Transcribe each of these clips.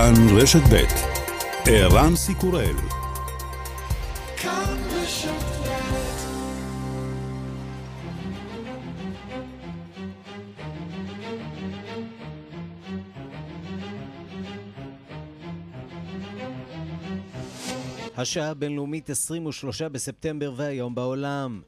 כאן רשת ב' ערן סיקורל השעה הבינלאומית 23 בספטמבר והיום בעולם.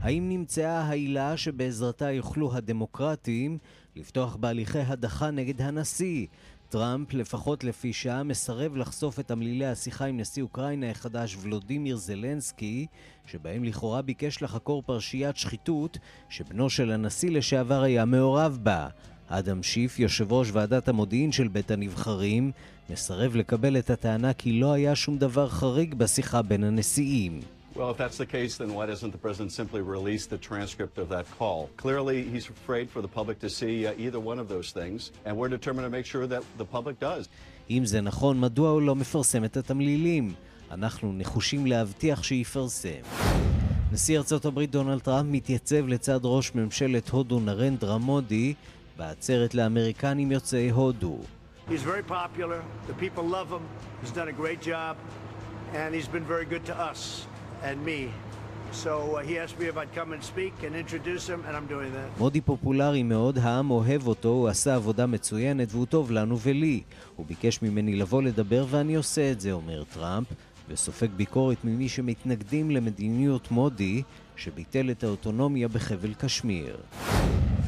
האם נמצאה העילה שבעזרתה יוכלו הדמוקרטים לפתוח בהליכי הדחה נגד הנשיא? טראמפ, לפחות לפי שעה, מסרב לחשוף את תמלילי השיחה עם נשיא אוקראינה החדש ולודימיר זלנסקי, שבהם לכאורה ביקש לחקור פרשיית שחיתות שבנו של הנשיא לשעבר היה מעורב בה. אדם שיף, יושב ראש ועדת המודיעין של בית הנבחרים, מסרב לקבל את הטענה כי לא היה שום דבר חריג בשיחה בין הנשיאים. Well, if that's the case, then why doesn't the president simply release the transcript of that call? Clearly, he's afraid for the public to see uh, either one of those things, and we're determined to make sure that the public does. אם זה נכון, מדוע הוא לא מפרסם את התמלילים? אנחנו נחושים להבטיח שיפרסם. נשיא ארצות הברית דונלד טראמפ מתייצב לצד ראש ממשלת הודו נרנדרה מודי בעצרת לאמריקנים יוצאי הודו. He's very popular. The people love him. He's done a great job. And he's been very good to us and me. So uh, he asked me if I'd come and speak and introduce him, and I'm doing that. מודי פופולרי מאוד, העם אוהב אותו, הוא עשה עבודה מצוינת והוא טוב לנו ולי. הוא ביקש ממני לבוא לדבר ואני עושה את זה, אומר טראמפ, וסופג ביקורת ממי שמתנגדים למדיניות מודי, שביטל את האוטונומיה בחבל קשמיר.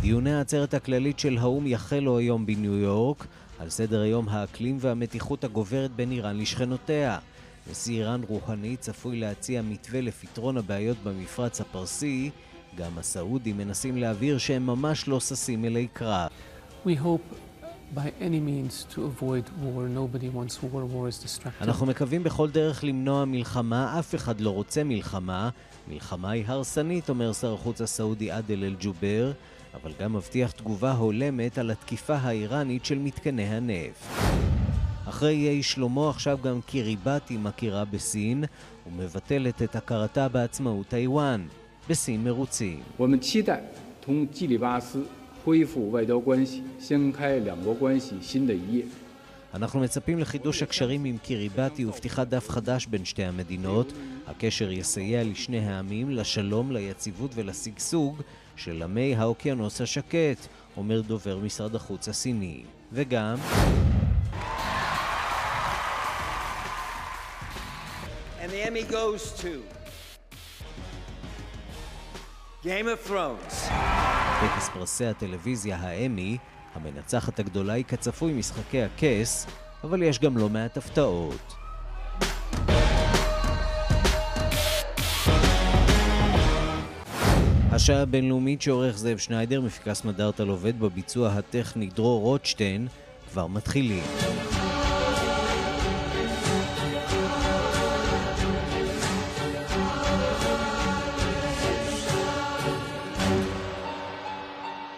דיוני העצרת הכללית של האו"ם יחלו היום בניו יורק. על סדר היום האקלים והמתיחות הגוברת בין איראן לשכנותיה. נשיא איראן רוהני צפוי להציע מתווה לפתרון הבעיות במפרץ הפרסי, גם הסעודים מנסים להבהיר שהם ממש לא ששים אלי קרב. אנחנו מקווים בכל דרך למנוע מלחמה, אף אחד לא רוצה מלחמה. מלחמה היא הרסנית, אומר שר החוץ הסעודי עדל אל-ג'ובר. אבל גם מבטיח תגובה הולמת על התקיפה האיראנית של מתקני הנפט. אחרי איי שלמה עכשיו גם קיריבטי מכירה בסין ומבטלת את הכרתה בעצמאות טיוואן. בסין מרוצים. אנחנו מצפים לחידוש הקשרים עם קיריבטי ופתיחת דף חדש בין שתי המדינות. הקשר יסייע לשני העמים, לשלום, ליציבות ולשגשוג, של עמי האוקיינוס השקט, אומר דובר משרד החוץ הסיני. וגם... The Emmy goes to Game of Thrones. טקס פרסי הטלוויזיה האמי, המנצחת הגדולה היא כצפוי משחקי הכס, אבל יש גם לא מעט הפתעות. השעה הבינלאומית שעורך זאב שניידר, מפיקס מדארטל עובד בביצוע הטכני דרור רוטשטיין, כבר מתחילים.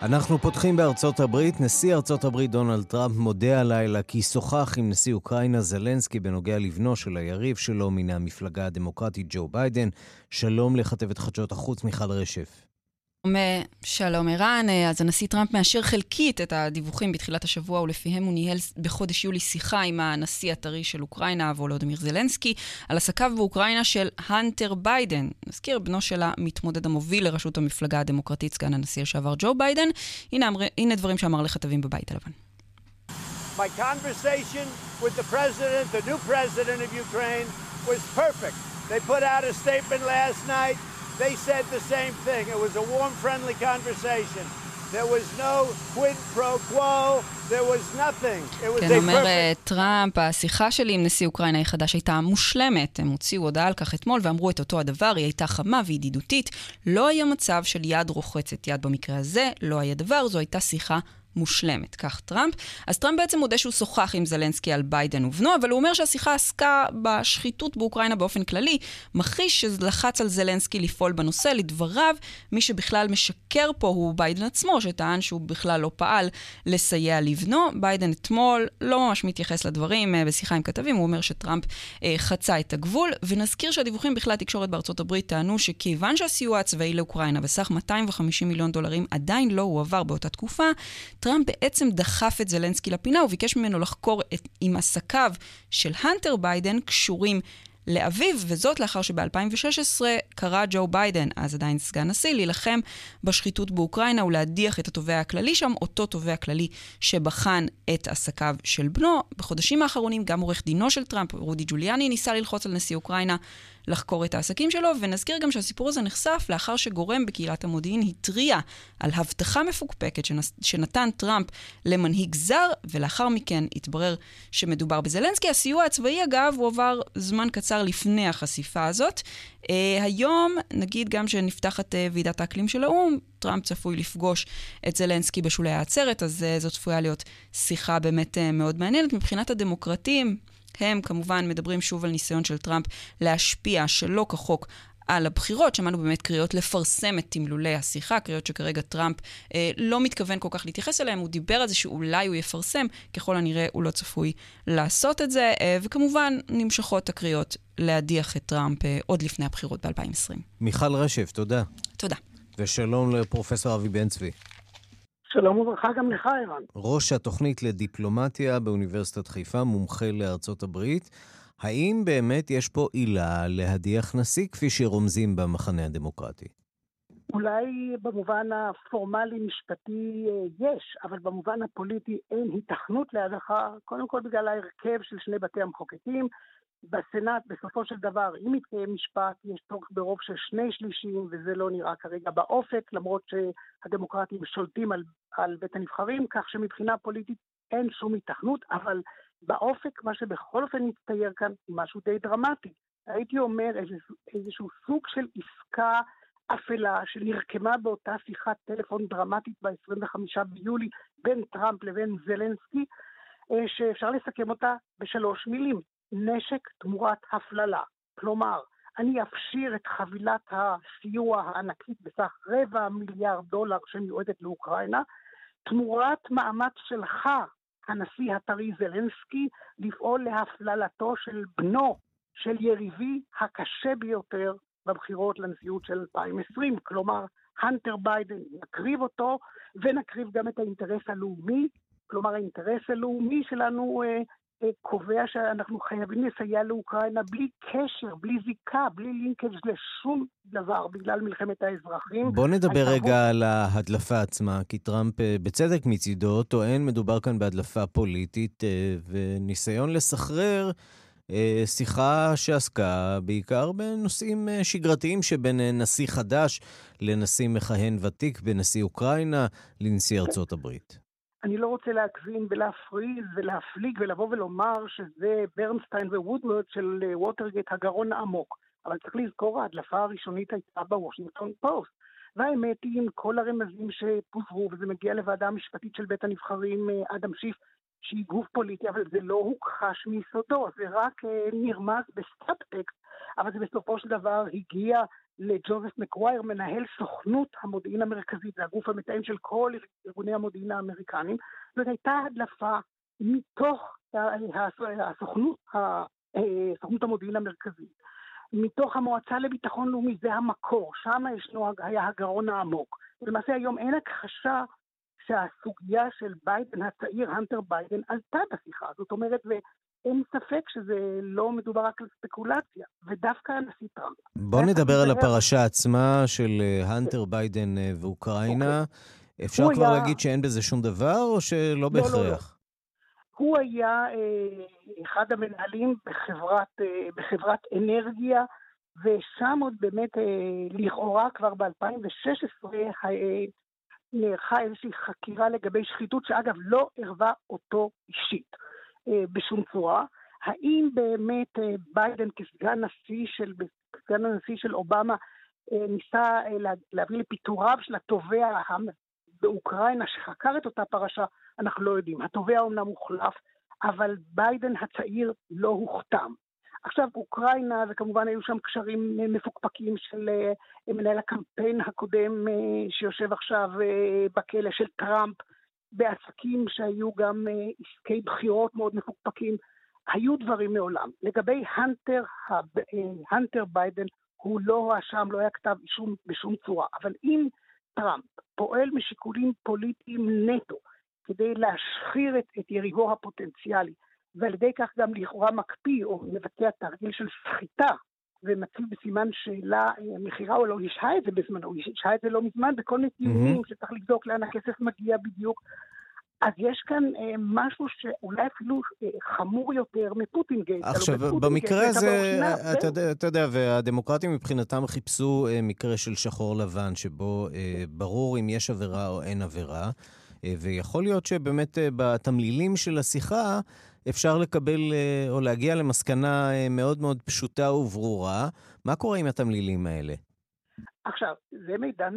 אנחנו פותחים בארצות הברית. נשיא ארצות הברית דונלד טראמפ מודה הלילה כי שוחח עם נשיא אוקראינה זלנסקי בנוגע לבנו של היריב שלו מן המפלגה הדמוקרטית ג'ו ביידן. שלום לכתבת חדשות החוץ מיכל רשף. שלום ערן, אז הנשיא טראמפ מאשר חלקית את הדיווחים בתחילת השבוע ולפיהם הוא ניהל בחודש יולי שיחה עם הנשיא הטרי של אוקראינה, וולודימיר זלנסקי, על עסקיו באוקראינה של הנטר ביידן. נזכיר, בנו של המתמודד המוביל לראשות המפלגה הדמוקרטית, סגן הנשיא לשעבר ג'ו ביידן. הנה, הנה דברים שאמר לכתבים בבית הלבן. My conversation with the president, the new president of Ukraine, was perfect. They put out a statement last night. They said the same thing. It was a warm, friendly conversation. There was no quid pro quo, there was nothing. It was כן, אומר perfect... טראמפ, השיחה שלי עם נשיא אוקראינה החדש הייתה מושלמת. הם הוציאו הודעה על כך אתמול ואמרו את אותו הדבר, היא הייתה חמה וידידותית. לא היה מצב של יד רוחצת יד במקרה הזה, לא היה דבר, זו הייתה שיחה מושלמת, כך טראמפ. אז טראמפ בעצם מודה שהוא שוחח עם זלנסקי על ביידן ובנו, אבל הוא אומר שהשיחה עסקה בשחיתות באוקראינה באופן כללי, מכחיש שלחץ על זלנסקי לפעול בנושא. לדבריו, מי שבכלל משקר פה הוא ביידן עצמו, שטען שהוא בכלל לא פעל לסייע לבנו. ביידן אתמול לא ממש מתייחס לדברים אה, בשיחה עם כתבים, הוא אומר שטראמפ אה, חצה את הגבול. ונזכיר שהדיווחים בכלי תקשורת בארצות הברית טענו שכיוון שהסיוע הצבאי לאוקראינה בסך 250 מיליון דולרים עדיין לא הועבר באותה תקופה, טראמפ בעצם דחף את זלנסקי לפינה, וביקש ממנו לחקור את, אם עסקיו של הנטר ביידן קשורים לאביו, וזאת לאחר שב-2016 קרא ג'ו ביידן, אז עדיין סגן נשיא, להילחם בשחיתות באוקראינה ולהדיח את התובע הכללי שם, אותו תובע כללי שבחן את עסקיו של בנו. בחודשים האחרונים גם עורך דינו של טראמפ, רודי ג'וליאני, ניסה ללחוץ על נשיא אוקראינה לחקור את העסקים שלו, ונזכיר גם שהסיפור הזה נחשף לאחר שגורם בקהילת המודיעין התריע על הבטחה מפוקפקת. שנתן טראמפ למנהיג זר, ולאחר מכן התברר שמדובר בזלנסקי. הסיוע הצבאי, אגב, הוא עבר זמן קצר לפני החשיפה הזאת. Uh, היום, נגיד גם שנפתחת uh, ועידת האקלים של האו"ם, טראמפ צפוי לפגוש את זלנסקי בשולי העצרת, אז uh, זאת צפויה להיות שיחה באמת uh, מאוד מעניינת. מבחינת הדמוקרטים, הם כמובן מדברים שוב על ניסיון של טראמפ להשפיע שלא כחוק על הבחירות. שמענו באמת קריאות לפרסם את תמלולי השיחה, קריאות שכרגע טראמפ אה, לא מתכוון כל כך להתייחס אליהן. הוא דיבר על זה שאולי הוא יפרסם, ככל הנראה הוא לא צפוי לעשות את זה. אה, וכמובן, נמשכות הקריאות להדיח את טראמפ אה, עוד לפני הבחירות ב-2020. מיכל רשף, תודה. תודה. ושלום לפרופסור אבי בן צבי. שלום וברכה גם לך, ערן. ראש התוכנית לדיפלומטיה באוניברסיטת חיפה, מומחה לארצות הברית. האם באמת יש פה עילה להדיח נשיא, כפי שרומזים במחנה הדמוקרטי? אולי במובן הפורמלי-משפטי אה, יש, אבל במובן הפוליטי אין היתכנות להדחה, קודם כל בגלל ההרכב של שני בתי המחוקקים, בסנאט, בסופו של דבר, אם יתקיים משפט, יש צורך ברוב של שני שלישים, וזה לא נראה כרגע באופק, למרות שהדמוקרטים שולטים על, על בית הנבחרים, כך שמבחינה פוליטית אין שום התכנות, אבל באופק, מה שבכל אופן מצטייר כאן, הוא משהו די דרמטי. הייתי אומר איזשהו, איזשהו סוג של עסקה אפלה שנרקמה באותה שיחת טלפון דרמטית ב-25 ביולי בין טראמפ לבין זלנסקי, אה, שאפשר לסכם אותה בשלוש מילים. נשק תמורת הפללה. כלומר, אני אפשיר את חבילת הסיוע הענקית בסך רבע מיליארד דולר שמיועדת לאוקראינה, תמורת מאמץ שלך, הנשיא הטרי זלנסקי, לפעול להפללתו של בנו, של יריבי הקשה ביותר בבחירות לנשיאות של 2020. כלומר, הנטר ביידן, נקריב אותו ונקריב גם את האינטרס הלאומי. כלומר, האינטרס הלאומי שלנו אה, קובע שאנחנו חייבים לסייע לאוקראינה בלי קשר, בלי זיקה, בלי לינקג' לשום דבר בגלל מלחמת האזרחים. בוא נדבר רגע הוא... על ההדלפה עצמה, כי טראמפ אה, בצדק מצידו טוען מדובר כאן בהדלפה פוליטית אה, וניסיון לסחרר אה, שיחה שעסקה בעיקר בנושאים שגרתיים שבין נשיא חדש לנשיא מכהן ותיק, בין נשיא אוקראינה לנשיא ארצות הברית. אני לא רוצה להגזים ולהפריז ולהפליג ולבוא ולומר שזה ברנסטיין ווודוורד של אה, ווטרגייט הגרון העמוק. אבל צריך לזכור, ההדלפה הראשונית הייתה בוושינגטון פוסט. והאמת היא, עם כל הרמזים שפוזרו, וזה מגיע לוועדה המשפטית של בית הנבחרים אה, אדם שיף, שהיא גוף פוליטי, אבל זה לא הוכחש מיסודו, זה רק אה, נרמז בסאבטקסט, אבל זה בסופו של דבר הגיע לג'וזף מקווייר, מנהל סוכנות המודיעין המרכזית, זה הגוף המתאם של כל ארגוני המודיעין האמריקנים. זאת הייתה הדלפה מתוך הסוכנות, אה, סוכנות המודיעין המרכזית, מתוך המועצה לביטחון לאומי, זה המקור, שם ישנו, היה הגרון העמוק. למעשה היום אין הכחשה שהסוגיה של ביידן הצעיר, הנטר ביידן, עלתה בשיחה. זאת אומרת, אין ספק שזה לא מדובר רק על ספקולציה, ודווקא הנשיא טראמפ. בוא נדבר על הפרשה עצמה של אה, הנטר ביידן אה, ואוקראינה. אוקיי. אפשר כבר היה... להגיד שאין בזה שום דבר, או שלא בהכרח? לא, לא, לא. הוא היה אה, אחד המנהלים בחברת, אה, בחברת אנרגיה, ושם עוד באמת, אה, לכאורה כבר ב-2016, אה, נערכה איזושהי חקירה לגבי שחיתות, שאגב לא ערבה אותו אישית. אה, בשום צורה. האם באמת אה, ביידן כסגן נשיא של, כסגן הנשיא של אובמה אה, ניסה להביא לפיטוריו של התובע באוקראינה שחקר את אותה פרשה, אנחנו לא יודעים. התובע אומנם הוחלף, אבל ביידן הצעיר לא הוכתם. עכשיו, אוקראינה, וכמובן היו שם קשרים מפוקפקים של מנהל הקמפיין הקודם שיושב עכשיו בכלא של טראמפ, בעסקים שהיו גם אה, עסקי בחירות מאוד מפוקפקים, היו דברים מעולם. לגבי הנטר, אה, הנטר ביידן, הוא לא הואשם, לא היה כתב אישום בשום צורה. אבל אם טראמפ פועל משיקולים פוליטיים נטו, כדי להשחיר את, את יריבו הפוטנציאלי, ועל ידי כך גם לכאורה מקפיא או מבצע תרגיל של סחיטה ומציב בסימן שאלה, אה, מכירה או לא, השהה את זה בזמנו, השהה את זה לא מזמן בכל מיני טיעונים mm-hmm. שצריך לבדוק לאן הכסף מגיע בדיוק. אז יש כאן אה, משהו שאולי אפילו אה, חמור יותר מפוטינגייט. עכשיו, במקרה הזה, אתה יודע, אתה יודע, והדמוקרטים מבחינתם חיפשו אה, מקרה של שחור לבן, שבו אה, ברור אם יש עבירה או אין עבירה, אה, ויכול להיות שבאמת אה, בתמלילים של השיחה אפשר לקבל אה, או להגיע למסקנה אה, מאוד מאוד פשוטה וברורה. מה קורה עם התמלילים האלה? עכשיו, זה מידע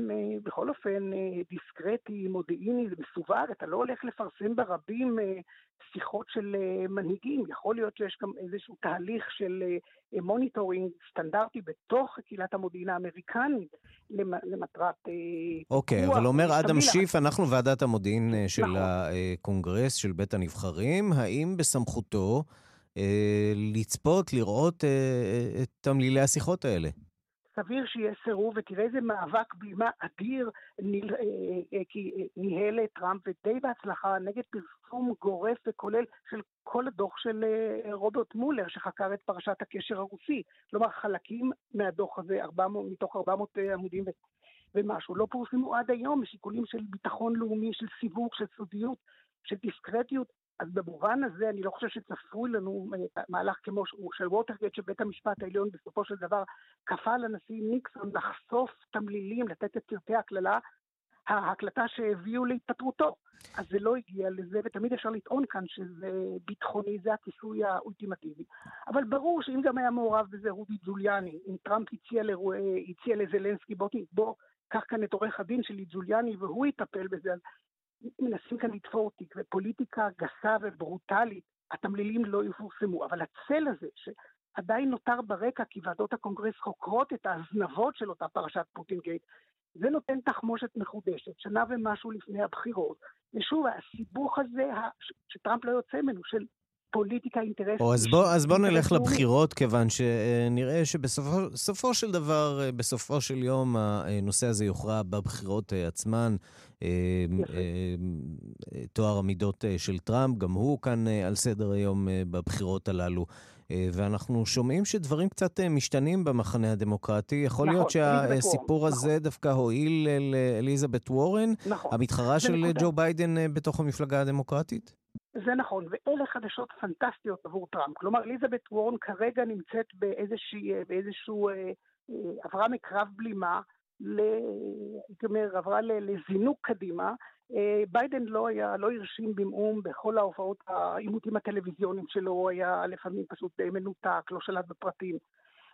בכל אופן אה, דיסקרטי, מודיעיני, זה מסווג, אתה לא הולך לפרסם ברבים אה, שיחות של אה, מנהיגים, יכול להיות שיש גם איזשהו תהליך של monitoring סטנדרטי בתוך קהילת המודיעין האמריקנית למטרת אוקיי, okay, אבל אומר אדם שיף, אנחנו ועדת המודיעין של נכון. הקונגרס, של בית הנבחרים, האם בסמכותו לצפות, לראות את תמלילי השיחות האלה? סביר שיהיה סירוב, ותראה איזה מאבק בלימה אדיר אה, אה, אה, ניהל טראמפ, ודי בהצלחה, נגד פרסום גורף וכולל של כל הדוח של רוברט מולר, שחקר את פרשת הקשר הרוסי. כלומר, חלקים מהדוח הזה, 400, מתוך 400 עמודים ומשהו, לא פורסמו עד היום משיקולים של ביטחון לאומי, של סיווג, של סודיות, של דיסקרטיות. אז במובן הזה אני לא חושב שצפוי לנו אה, מהלך כמו של ווטרגייט שבית המשפט העליון בסופו של דבר כפה לנשיא ניקסון לחשוף תמלילים, לתת את פרטי הקללה, ההקלטה שהביאו להתפטרותו. אז זה לא הגיע לזה, ותמיד אפשר לטעון כאן שזה ביטחוני, זה הכיסוי האולטימטיבי. אבל ברור שאם גם היה מעורב בזה רובי ג'וליאני, אם טראמפ הציע, לרו... הציע לזלנסקי, בוא, בוא קח כאן את עורך הדין שלי, ג'וליאני, והוא יטפל בזה, אז מנסים כאן לתפור תיק, ופוליטיקה גסה וברוטלית, התמלילים לא יפורסמו. אבל הצל הזה, שעדיין נותר ברקע כי ועדות הקונגרס חוקרות את הזנבות של אותה פרשת פוטינגייט, זה נותן תחמושת מחודשת, שנה ומשהו לפני הבחירות. ושוב, הסיבוך הזה, שטראמפ לא יוצא ממנו, של פוליטיקה אינטרסית. אז בוא, אז בוא נלך לבחירות, כיוון שנראה שבסופו של דבר, בסופו של יום, הנושא הזה יוכרע בבחירות עצמן. טוהר המידות של טראמפ, גם הוא כאן על סדר היום בבחירות הללו. ואנחנו שומעים שדברים קצת משתנים במחנה הדמוקרטי. יכול נכון, להיות שהסיפור הזה נכון. דווקא הועיל לאליזבת וורן, נכון. המתחרה של נקודה. ג'ו ביידן בתוך המפלגה הדמוקרטית? זה נכון, ואלה חדשות פנטסטיות עבור טראמפ. כלומר, אליזבת וורן כרגע נמצאת באיזושהי, באיזשהו, אה, אה, עברה מקרב בלימה, הייתי אומר, עברה לזינוק קדימה. אה, ביידן לא היה, לא הרשים במאומה בכל ההופעות, העימותים הטלוויזיוניים שלו, הוא היה לפעמים פשוט מנותק, לא שלט בפרטים.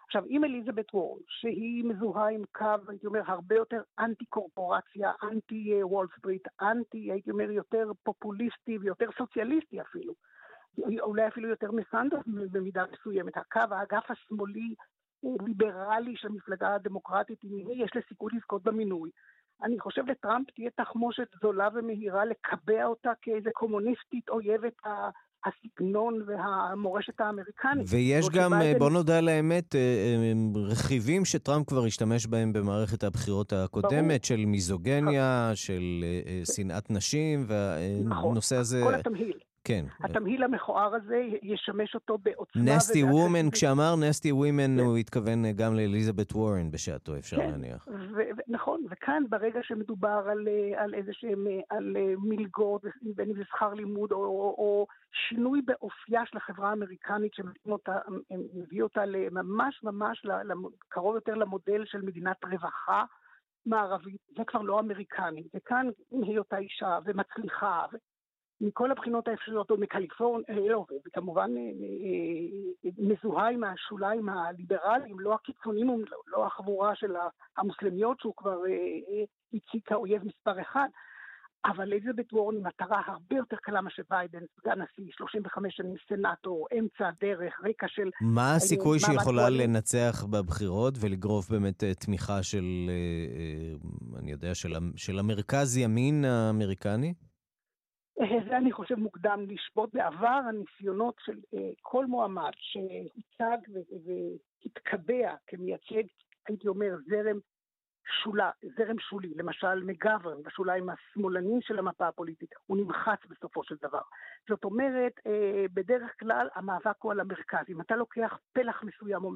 עכשיו, אם אליזבת וורן, שהיא מזוהה עם קו, הייתי אומר, הרבה יותר אנטי קורפורציה, אנטי וול סטריט, אנטי, הייתי אומר, יותר פופוליסטי ויותר סוציאליסטי אפילו, אולי אפילו יותר מסנדרס במידה מסוימת, הקו, האגף השמאלי ליברלי של המפלגה הדמוקרטית, אם יש לה סיכוי לזכות במינוי. אני חושב לטראמפ תהיה תחמושת זולה ומהירה לקבע אותה כאיזה קומוניסטית אויבת הסגנון והמורשת האמריקנית. ויש גם, שביידן... בוא נודה על האמת, אה, אה, רכיבים שטראמפ כבר השתמש בהם במערכת הבחירות הקודמת, ברור. של מיזוגניה, של אה, שנאת נשים, והנושא נכון, הזה... כל התמהיל. כן. התמהיל המכוער הזה ישמש אותו בעוצמה... נסטי וומן, כשאמר נסטי וומן, הוא התכוון גם לאליזבת וורן בשעתו, אפשר כן. להניח. נכון, וכאן ברגע שמדובר על, על איזה שהם, על מלגות, בין אם זה שכר לימוד, או, או, או שינוי באופייה של החברה האמריקנית, שמביא אותה, אותה ממש ממש קרוב יותר למודל של מדינת רווחה. מערבית, זה כבר לא אמריקני, וכאן היותה אישה ומצליחה, מכל הבחינות האפשריות, או מקליפורניה, אה, לא, וכמובן אה, אה, מזוהה עם השוליים הליברליים, לא הקיצונים, לא, לא החבורה של המוסלמיות שהוא כבר הציג כאויב מספר אחד, אבל אליזבת וורן היא מטרה הרבה יותר קלה מאשר ביידן, סגן נשיא, 35 שנים סנאטור, אמצע הדרך, רקע של... מה הסיכוי שיכולה לנצח בבחירות ולגרוף באמת תמיכה של, אני יודע, של, של המרכז ימין האמריקני? זה אני חושב מוקדם לשפוט. בעבר הניסיונות של אה, כל מועמד שהוצג והתקבע כמייצג, הייתי אומר, זרם שולה, זרם שולי, למשל מגוון, בשוליים השמאלנים של המפה הפוליטית, הוא נמחץ בסופו של דבר. זאת אומרת, אה, בדרך כלל המאבק הוא על המרכז. אם אתה לוקח פלח מסוים או,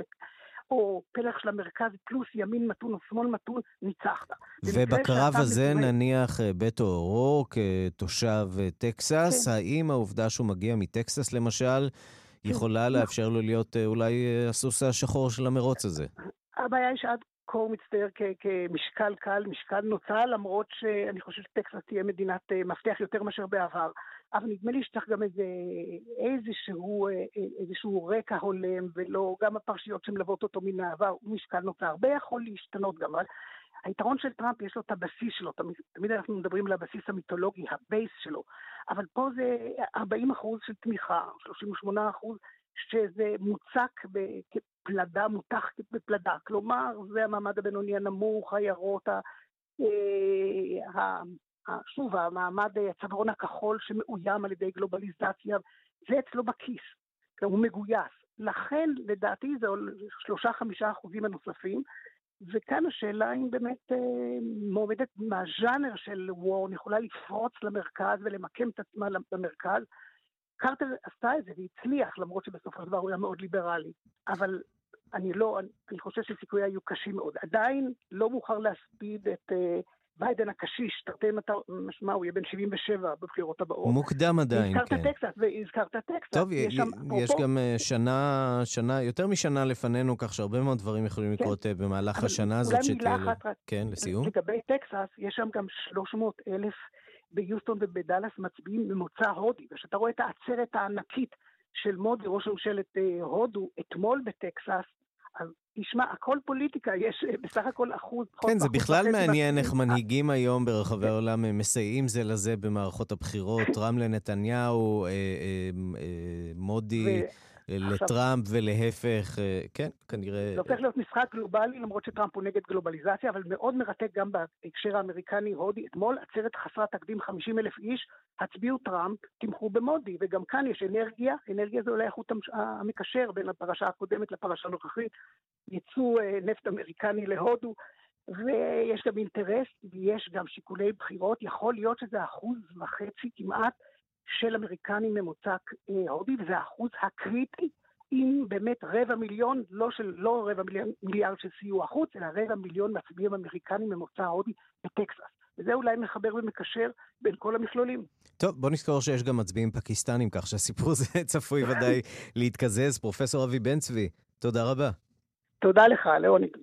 או פלח של המרכז פלוס ימין מתון או שמאל מתון, ניצחת. ובקרב הזה מתואר... נניח אה, בטו אורו כתושב אה, טקסס, כן. האם העובדה שהוא מגיע מטקסס למשל, כן. יכולה לאפשר לו להיות אולי הסוס השחור של המרוץ הזה? הבעיה היא שעד קור מצטייר כמשקל קל, משקל נוצה, למרות שאני חושב שטקסס תהיה מדינת אה, מפתח יותר מאשר בעבר. אבל נדמה לי שצריך גם איזה, איזשהו, אה, איזשהו רקע הולם, ולא, גם הפרשיות שמלוות אותו מן העבר, הוא משקל נוצה. הרבה יכול להשתנות גם, אבל היתרון של טראמפ יש לו את הבסיס שלו, תמיד, אנחנו מדברים על הבסיס המיתולוגי, ה base שלו, אבל פה זה 40 אחוז של תמיכה, 38 אחוז, שזה מוצק פלדה מותכת בפלדה. כלומר, זה המעמד הבינוני הנמוך, העיירות, אה, שוב, המעמד, הצווארון הכחול שמאוים על ידי גלובליזציה, זה אצלו בכיס, הוא מגויס. לכן, לדעתי, זה שלושה-חמישה אחוזים הנוספים, וכאן השאלה אם באמת אה, מועמדת מהז'אנר של וורן יכולה לפרוץ למרכז ולמקם את עצמה במרכז, קרטר עשתה את זה והצליח, למרות שבסופו של דבר הוא היה מאוד ליברלי. אבל אני לא, אני, חושב שסיכויי היו קשים מאוד. עדיין לא מאוחר להספיד את uh, ביידן הקשיש, תרתי משמע, הוא יהיה בן 77 בבחירות הבאות. מוקדם עדיין, הזכרת כן. טקסס, והזכרת טקסס. טוב, יש, שם, יש גם uh, שנה, שנה, יותר משנה לפנינו, כך שהרבה מאוד דברים יכולים כן. לקרות אה, במהלך השנה הזאת. אולי מילה אחת רק. כן, לסיום. לגבי טקסס, יש שם גם 300 אלף ביוסטון ובדאלאס מצביעים ממוצא הודי, וכשאתה רואה את העצרת הענקית של מודי, ראש ממשלת אה, הודו, אתמול בטקסס, אז תשמע, הכל פוליטיקה, יש אה, בסך הכל אחוז... כן, זה בכלל מעניין איך מנהיגים היום ברחבי. העולם אה, מסייעים זה לזה במערכות הבחירות. רם לנתניהו, מודי... לטראמפ ולהפך, אה, כן, כנראה... זה הופך להיות משחק גלובלי, למרות שטראמפ הוא נגד גלובליזציה, אבל מאוד מרתק גם בהקשר האמריקני-הודי. אתמול עצרת חסרת תקדים, 50 אלף איש, הצביעו טראמפ, תמכו במודי, וגם כאן יש אנרגיה, אנרגיה זה אולי החוט המקשר בין הפרשה הקודמת לפרשה הנוכחית, ייצוא אה, נפט אמריקני להודו. ויש גם אינטרס, ויש גם שיקולי בחירות, יכול להיות שזה אחוז וחצי כמעט של אמריקנים ממוצא אה, הודי, וזה האחוז הקריטי אם באמת רבע מיליון, לא, של, לא רבע מיליון, מיליארד של סיוע חוץ, אלא רבע מיליון מצביעים אמריקנים ממוצא הודי בטקסס. וזה אולי מחבר ומקשר בין כל המכלולים. טוב, בוא נזכור שיש גם מצביעים פקיסטנים, כך שהסיפור הזה צפוי ודאי להתקזז. פרופסור אבי בן צבי, תודה רבה. תודה לך, ליאוניד.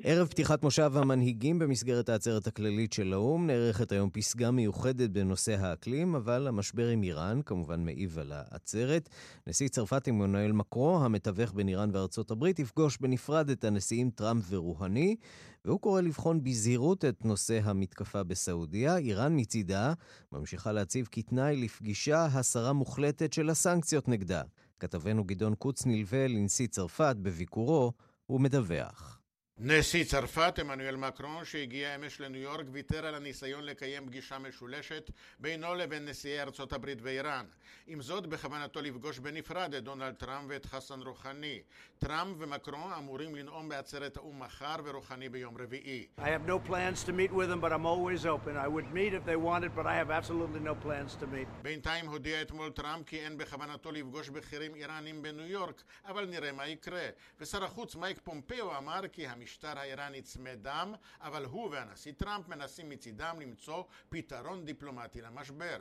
ערב פתיחת מושב המנהיגים במסגרת העצרת הכללית של האו"ם נערכת היום פסגה מיוחדת בנושא האקלים, אבל המשבר עם איראן כמובן מעיב על העצרת. נשיא צרפת עמנואל מקרו, המתווך בין איראן וארצות הברית, יפגוש בנפרד את הנשיאים טראמפ ורוהני, והוא קורא לבחון בזהירות את נושא המתקפה בסעודיה. איראן מצידה ממשיכה להציב כתנאי לפגישה הסרה מוחלטת של הסנקציות נגדה. כתבנו גדעון קוץ נלווה לנשיא צרפת בביקורו, הוא מדווח. נשיא צרפת עמנואל מקרון שהגיע אמש לניו יורק ויתר על הניסיון לקיים פגישה משולשת בינו לבין נשיאי ארצות הברית ואיראן. עם זאת בכוונתו לפגוש בנפרד את דונלד טראמפ ואת חסן רוחני. טראמפ ומקרון אמורים לנאום בעצרת האו"ם מחר ורוחני ביום רביעי. I have no plans to meet with them but I'm always open. I would meet if they wanted but I have absolutely no plans to meet. בינתיים הודיע אתמול טראמפ כי אין בכוונתו לפגוש בכירים איראנים בניו יורק אבל נראה מה יקרה. ושר החוץ מייק פומפאו אמר כי המשטר האיראני צמא דם, אבל הוא והנשיא טראמפ מנסים מצידם למצוא פתרון דיפלומטי למשבר.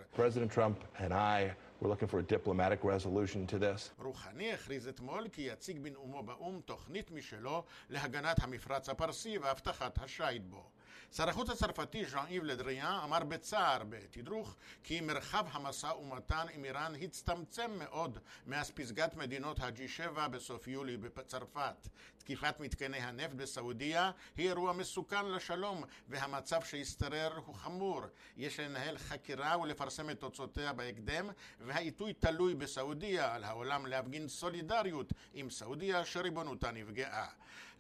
רוחני הכריז אתמול כי יציג בנאומו באו"ם תוכנית משלו להגנת המפרץ הפרסי והבטחת השיט בו. שר החוץ הצרפתי ז'אן איב לדריאן אמר בצער בתדרוך כי מרחב המשא ומתן עם איראן הצטמצם מאוד מאז פסגת מדינות ה-G7 בסוף יולי בצרפת. תקיפת מתקני הנפט בסעודיה היא אירוע מסוכן לשלום והמצב שהשתרר הוא חמור. יש לנהל חקירה ולפרסם את תוצאותיה בהקדם והעיתוי תלוי בסעודיה על העולם להפגין סולידריות עם סעודיה שריבונותה נפגעה.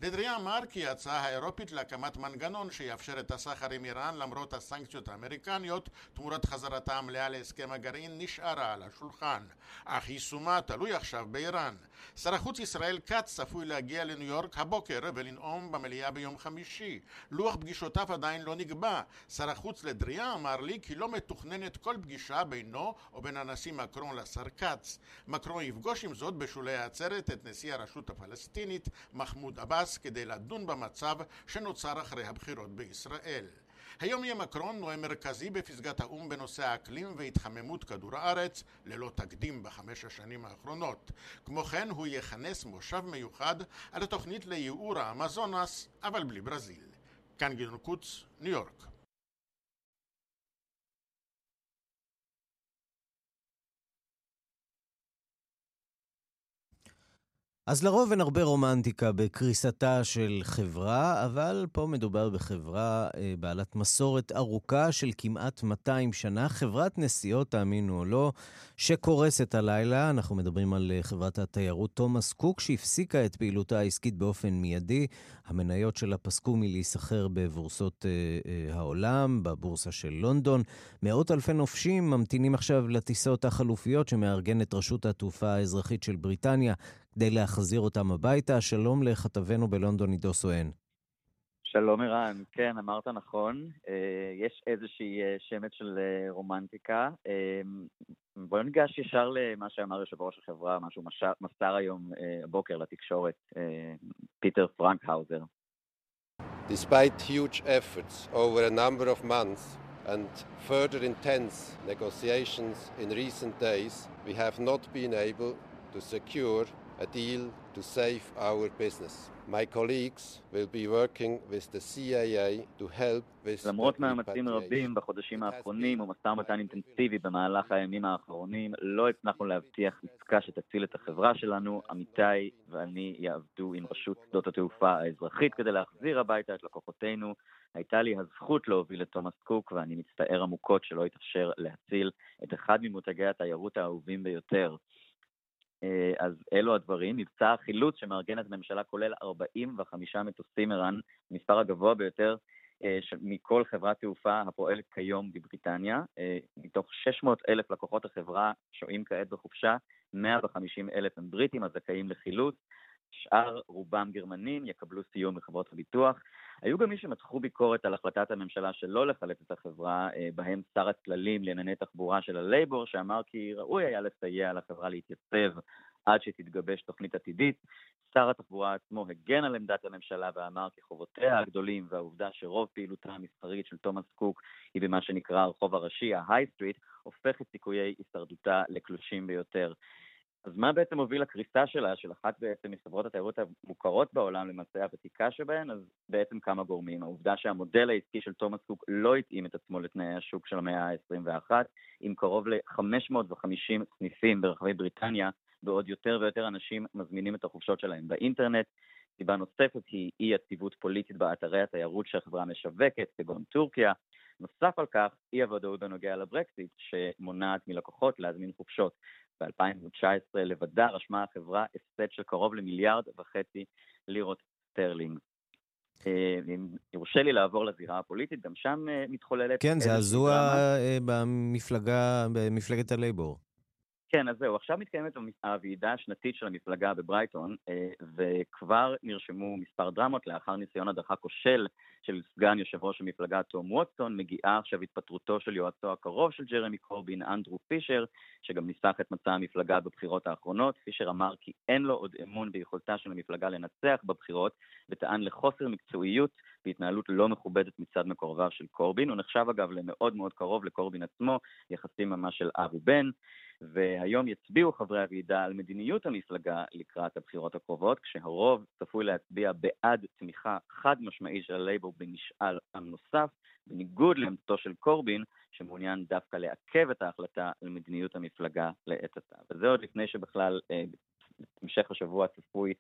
דדריה אמר כי ההצעה האירופית להקמת מנגנון שיאפשר את הסחר עם איראן למרות הסנקציות האמריקניות תמורת חזרתה המלאה להסכם הגרעין נשארה על השולחן, אך יישומה תלוי עכשיו באיראן. שר החוץ ישראל כץ צפוי להגיע לניו יורק הבוקר ולנאום במליאה ביום חמישי. לוח פגישותיו עדיין לא נקבע. שר החוץ לדריה אמר לי כי לא מתוכננת כל פגישה בינו או בין הנשיא מקרון לשר כץ. מקרון יפגוש עם זאת בשולי העצרת את נשיא הרשות הפלסטינית מחמוד עבאס כדי לדון במצב שנוצר אחרי הבחירות בישראל. היום יהיה מקרון נואם מרכזי בפסגת האו"ם בנושא האקלים והתחממות כדור הארץ, ללא תקדים בחמש השנים האחרונות. כמו כן הוא יכנס מושב מיוחד על התוכנית לייעור האמזונס, אבל בלי ברזיל. כאן גדעון קוץ, ניו יורק. אז לרוב אין הרבה רומנטיקה בקריסתה של חברה, אבל פה מדובר בחברה אה, בעלת מסורת ארוכה של כמעט 200 שנה, חברת נסיעות, תאמינו או לא, שקורסת הלילה. אנחנו מדברים על אה, חברת התיירות תומאס קוק, שהפסיקה את פעילותה העסקית באופן מיידי. המניות שלה פסקו מלהיסחר בבורסות אה, אה, העולם, בבורסה של לונדון. מאות אלפי נופשים ממתינים עכשיו לטיסות החלופיות שמארגנת רשות התעופה האזרחית של בריטניה. כדי להחזיר אותם הביתה. שלום לכתבנו בלונדון, עידו סואן. שלום ערן, כן, אמרת נכון, אה, יש איזושהי אה, שמץ של אה, רומנטיקה. בואו ניגש ישר למה שאמר יושב ראש החברה, מה שהוא מסר היום הבוקר לתקשורת, פיטר פרנקהאוזר. Despite huge efforts over a number of months and further intense negotiations in recent days, we have not been able to secure a deal to save our business. My colleagues will be working with the CAA to help with... למרות מאמצים רבים בחודשים האחרונים ומשא ומתן אינטנסיבי במהלך הימים האחרונים, לא הצלחנו להבטיח עסקה שתציל את החברה שלנו. עמיתי ואני יעבדו עם רשות שדות התעופה האזרחית כדי להחזיר הביתה את לקוחותינו. הייתה לי הזכות להוביל את תומאס קוק, ואני מצטער עמוקות שלא התאפשר להציל את אחד ממותגי התיירות האהובים ביותר. אה, אז אלו הדברים. מבצע החילוץ שמארגנת הממשלה כולל 45 מטוסים ערן, המספר הגבוה ביותר אה, מכל חברת תעופה הפועלת כיום בבריטניה. אה, מתוך 600 אלף לקוחות החברה שוהים כעת בחופשה, 150 אלף הם בריטים הזכאים לחילוץ. שאר רובם גרמנים יקבלו סיום מחברות הביטוח. היו גם מי שמתחו ביקורת על החלטת הממשלה שלא לחלט את החברה, אה, בהם שר הכללים לענייני תחבורה של הלייבור, שאמר כי ראוי היה לסייע לחברה להתייצב עד שתתגבש תוכנית עתידית. שר התחבורה עצמו הגן על עמדת הממשלה ואמר כי חובותיה הגדולים והעובדה שרוב פעילותה המסחרית של תומאס קוק היא במה שנקרא הרחוב הראשי, ה high street, הופך את סיכויי הישרדותה לקלושים ביותר. אז מה בעצם הוביל לקריסה שלה, של אחת בעצם מחברות התיירות המוכרות בעולם, למעשה הוותיקה שבהן? אז בעצם כמה גורמים. העובדה שהמודל העסקי של תומאס קוק לא התאים את עצמו לתנאי השוק של המאה ה-21, עם קרוב ל-550 סניפים ברחבי בריטניה, בעוד יותר ויותר אנשים מזמינים את החופשות שלהם באינטרנט. סיבה נוספת היא אי יציבות פוליטית באתרי התיירות שהחברה משווקת, כגון טורקיה. נוסף על כך, אי הוודאות בנוגע לברקסיט, שמונעת מלקוחות להזמין חופשות. ב-2019 לבדה רשמה החברה הפסד של קרוב למיליארד וחצי לירות סטרלינג. אה, אם יורשה לי לעבור לזירה הפוליטית, גם שם אה, מתחוללת... כן, זעזוע אה, במפלגה, במפלגת הלייבור. כן, אז זהו, עכשיו מתקיימת הוועידה השנתית של המפלגה בברייטון, אה, וכבר נרשמו מספר דרמות לאחר ניסיון הדחה כושל של סגן יושב ראש המפלגה תום ווטסון, מגיעה עכשיו התפטרותו של יועצו הקרוב של ג'רמי קורבין, אנדרו פישר, שגם ניסח את מצע המפלגה בבחירות האחרונות. פישר אמר כי אין לו עוד אמון ביכולתה של המפלגה לנצח בבחירות, וטען לחוסר מקצועיות והתנהלות לא מכובדת מצד מקורביו של קורבין. הוא נחשב אגב למאוד מאוד קרוב לקורבין עצמו, יחסים ממש של אב ובן. והיום יצביעו חברי הוועידה על מדיניות המפלגה לקראת הבחירות הקרובות, כשהרוב צפוי להצביע בעד תמיכה חד משמעית של הלייבור במשאל עם נוסף, בניגוד לעמדתו של קורבין, שמעוניין דווקא לעכב את ההחלטה על מדיניות המפלגה לעת עתה. וזה עוד לפני שבכלל אה, בהמשך השבוע צפוי,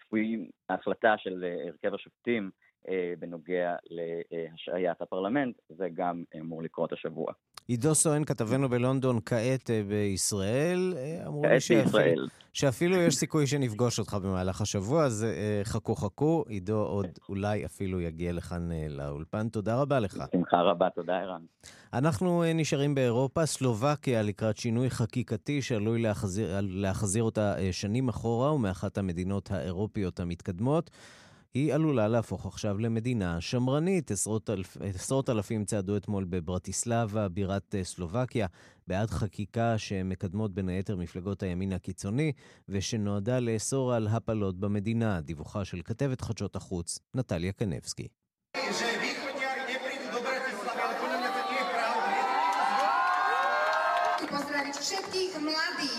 צפוי ההחלטה של אה, הרכב השופטים אה, בנוגע להשעיית הפרלמנט, זה גם אמור לקרות השבוע. עידו סואן, כתבנו בלונדון, כעת אה, בישראל. אה, אמרו לי שאפילו, שאפילו יש סיכוי שנפגוש אותך במהלך השבוע, אז אה, חכו חכו. עידו עוד אולי אפילו יגיע לכאן לאולפן. תודה רבה לך. בשמחה רבה, תודה ערן. אנחנו נשארים באירופה. סלובקיה לקראת שינוי חקיקתי שעלוי להחזיר, להחזיר אותה שנים אחורה, ומאחת המדינות האירופיות המתקדמות. היא עלולה להפוך עכשיו למדינה שמרנית. עשרות, אלף, עשרות אלפים צעדו אתמול בברטיסלבה, בירת אה, סלובקיה, בעד חקיקה שמקדמות בין היתר מפלגות הימין הקיצוני, ושנועדה לאסור על הפלות במדינה. דיווחה של כתבת חדשות החוץ, נטליה קנבסקי.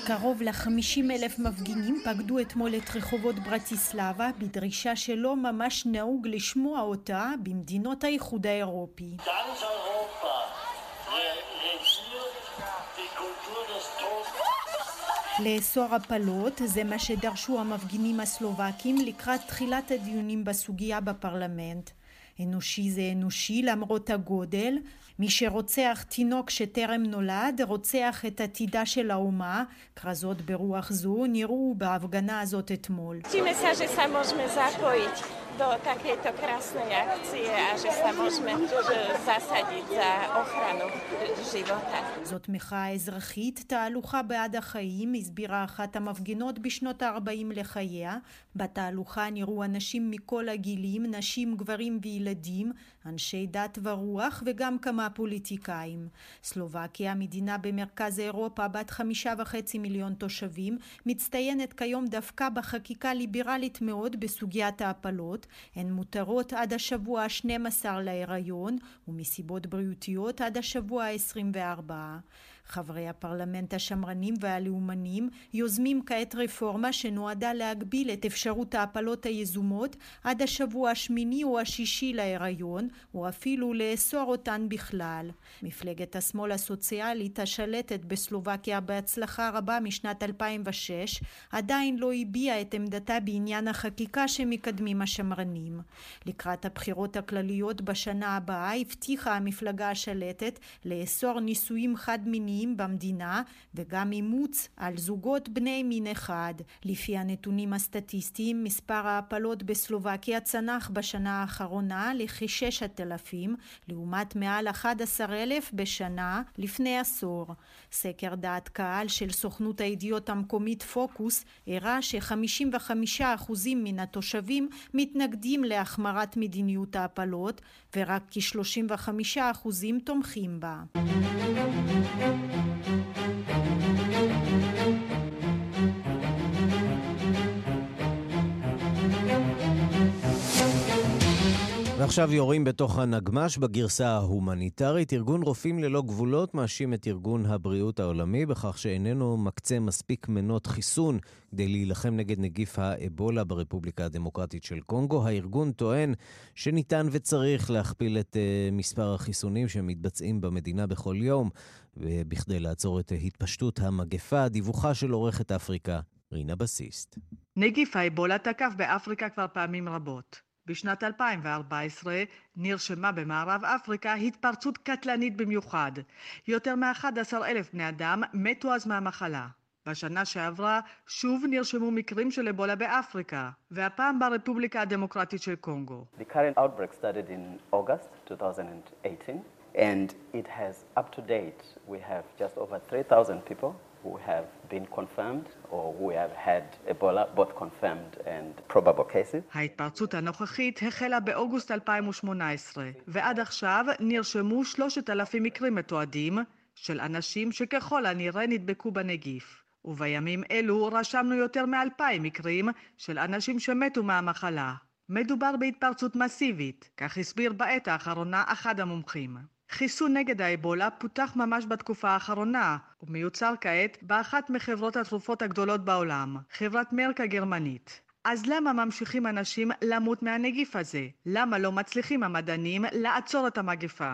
קרוב ל-50 אלף מפגינים פקדו אתמול את רחובות ברטיסלבה בדרישה שלא ממש נהוג לשמוע אותה במדינות האיחוד האירופי. לאסור הפלות, זה מה שדרשו המפגינים הסלובקים לקראת תחילת הדיונים בסוגיה בפרלמנט. אנושי זה אנושי למרות הגודל, מי שרוצח תינוק שטרם נולד, רוצח את עתידה של האומה. כרזות ברוח זו נראו בהפגנה הזאת אתמול. Do takejto krásnej akcie a že sa môžeme zasadiť za ochranu života. זאת מחאה אזרחית, תהלוכה בעד החיים, הסבירה אחת המפגינות בשנות ה-40 לחייה. בתהלוכה נראו אנשים מכל הגילים, נשים, גברים וילדים, אנשי דת ורוח וגם כמה פוליטיקאים. סלובקיה, מדינה במרכז אירופה בת חמישה וחצי מיליון תושבים, מצטיינת כיום דווקא בחקיקה ליברלית מאוד בסוגיית ההפלות. הן מותרות עד השבוע ה-12 להיריון ומסיבות בריאותיות עד השבוע ה-24. חברי הפרלמנט השמרנים והלאומנים יוזמים כעת רפורמה שנועדה להגביל את אפשרות ההפלות היזומות עד השבוע השמיני או השישי להיריון, או אפילו לאסור אותן בכלל. מפלגת השמאל הסוציאלית השלטת בסלובקיה בהצלחה רבה משנת 2006 עדיין לא הביעה את עמדתה בעניין החקיקה שמקדמים השמרנים. לקראת הבחירות הכלליות בשנה הבאה הבטיחה המפלגה השלטת לאסור נישואים חד זמניים במדינה וגם אימוץ על זוגות בני מין אחד. לפי הנתונים הסטטיסטיים, מספר ההפלות בסלובקיה צנח בשנה האחרונה לכ-6,000 לעומת מעל 11,000 בשנה לפני עשור. סקר דעת קהל של סוכנות הידיעות המקומית פוקוס הראה ש-55% מן התושבים מתנגדים להחמרת מדיניות ההפלות ורק כ-35% תומכים בה. ועכשיו יורים בתוך הנגמ"ש בגרסה ההומניטרית. ארגון רופאים ללא גבולות מאשים את ארגון הבריאות העולמי בכך שאיננו מקצה מספיק מנות חיסון כדי להילחם נגד נגיף האבולה ברפובליקה הדמוקרטית של קונגו. הארגון טוען שניתן וצריך להכפיל את uh, מספר החיסונים שמתבצעים במדינה בכל יום, בכדי לעצור את התפשטות המגפה. דיווחה של עורכת אפריקה, רינה בסיסט. נגיף האבולה תקף באפריקה כבר פעמים רבות. בשנת 2014 נרשמה במערב אפריקה התפרצות קטלנית במיוחד. יותר מ-11 אלף בני אדם מתו אז מהמחלה. בשנה שעברה שוב נרשמו מקרים של אבולה באפריקה, והפעם ברפובליקה הדמוקרטית של קונגו. The current outbreak started in August 2018 and it has up to date we have just over 3,000 people who have been confirmed or who have had Ebola, both confirmed and probable cases. ההתפרצות הנוכחית החלה באוגוסט 2018, ועד עכשיו נרשמו 3,000 מקרים מתועדים של אנשים שככל הנראה נדבקו בנגיף. ובימים אלו רשמנו יותר מ-2,000 מקרים של אנשים שמתו מהמחלה. מדובר בהתפרצות מסיבית, כך הסביר בעת האחרונה אחד המומחים. חיסון נגד האבולה פותח ממש בתקופה האחרונה, ומיוצר כעת באחת מחברות התרופות הגדולות בעולם, חברת מרק הגרמנית. אז למה ממשיכים אנשים למות מהנגיף הזה? למה לא מצליחים המדענים לעצור את המגפה?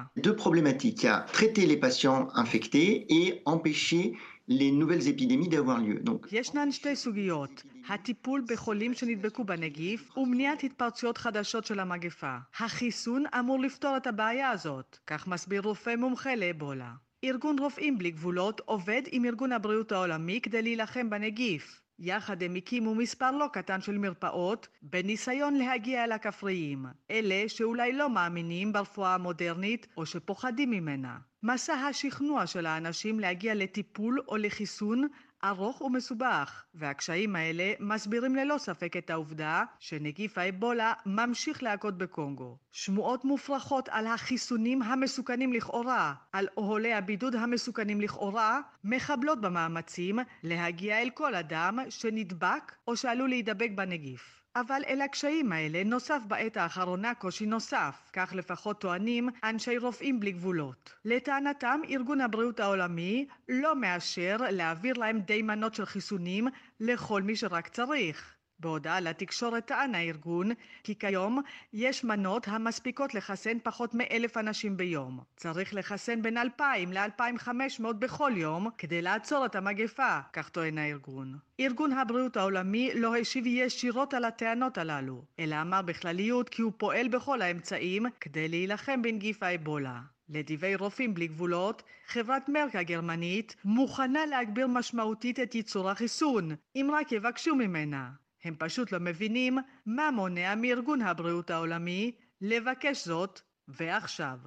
ישנן שתי סוגיות, הטיפול בחולים שנדבקו בנגיף ומניעת התפרצויות חדשות של המגפה. החיסון אמור לפתור את הבעיה הזאת, כך מסביר רופא מומחה לאבולה. ארגון רופאים בלי גבולות עובד עם ארגון הבריאות העולמי כדי להילחם בנגיף. יחד הם הקימו מספר לא קטן של מרפאות בניסיון להגיע אל הכפריים, אלה שאולי לא מאמינים ברפואה המודרנית או שפוחדים ממנה. מסע השכנוע של האנשים להגיע לטיפול או לחיסון ארוך ומסובך, והקשיים האלה מסבירים ללא ספק את העובדה שנגיף האבולה ממשיך להכות בקונגו. שמועות מופרכות על החיסונים המסוכנים לכאורה, על אוהלי הבידוד המסוכנים לכאורה, מחבלות במאמצים להגיע אל כל אדם שנדבק או שעלול להידבק בנגיף. אבל אל הקשיים האלה נוסף בעת האחרונה קושי נוסף, כך לפחות טוענים אנשי רופאים בלי גבולות. לטענתם, ארגון הבריאות העולמי לא מאשר להעביר להם די מנות של חיסונים לכל מי שרק צריך. בהודעה לתקשורת טען הארגון כי כיום יש מנות המספיקות לחסן פחות מאלף אנשים ביום. צריך לחסן בין 2,000 ל-2,500 בכל יום כדי לעצור את המגפה, כך טוען הארגון. ארגון הבריאות העולמי לא השיב ישירות על הטענות הללו, אלא אמר בכלליות כי הוא פועל בכל האמצעים כדי להילחם בנגיף האבולה. לדברי רופאים בלי גבולות, חברת מרק הגרמנית מוכנה להגביר משמעותית את ייצור החיסון, אם רק יבקשו ממנה. הם פשוט לא מבינים מה מונע מארגון הבריאות העולמי לבקש זאת ועכשיו.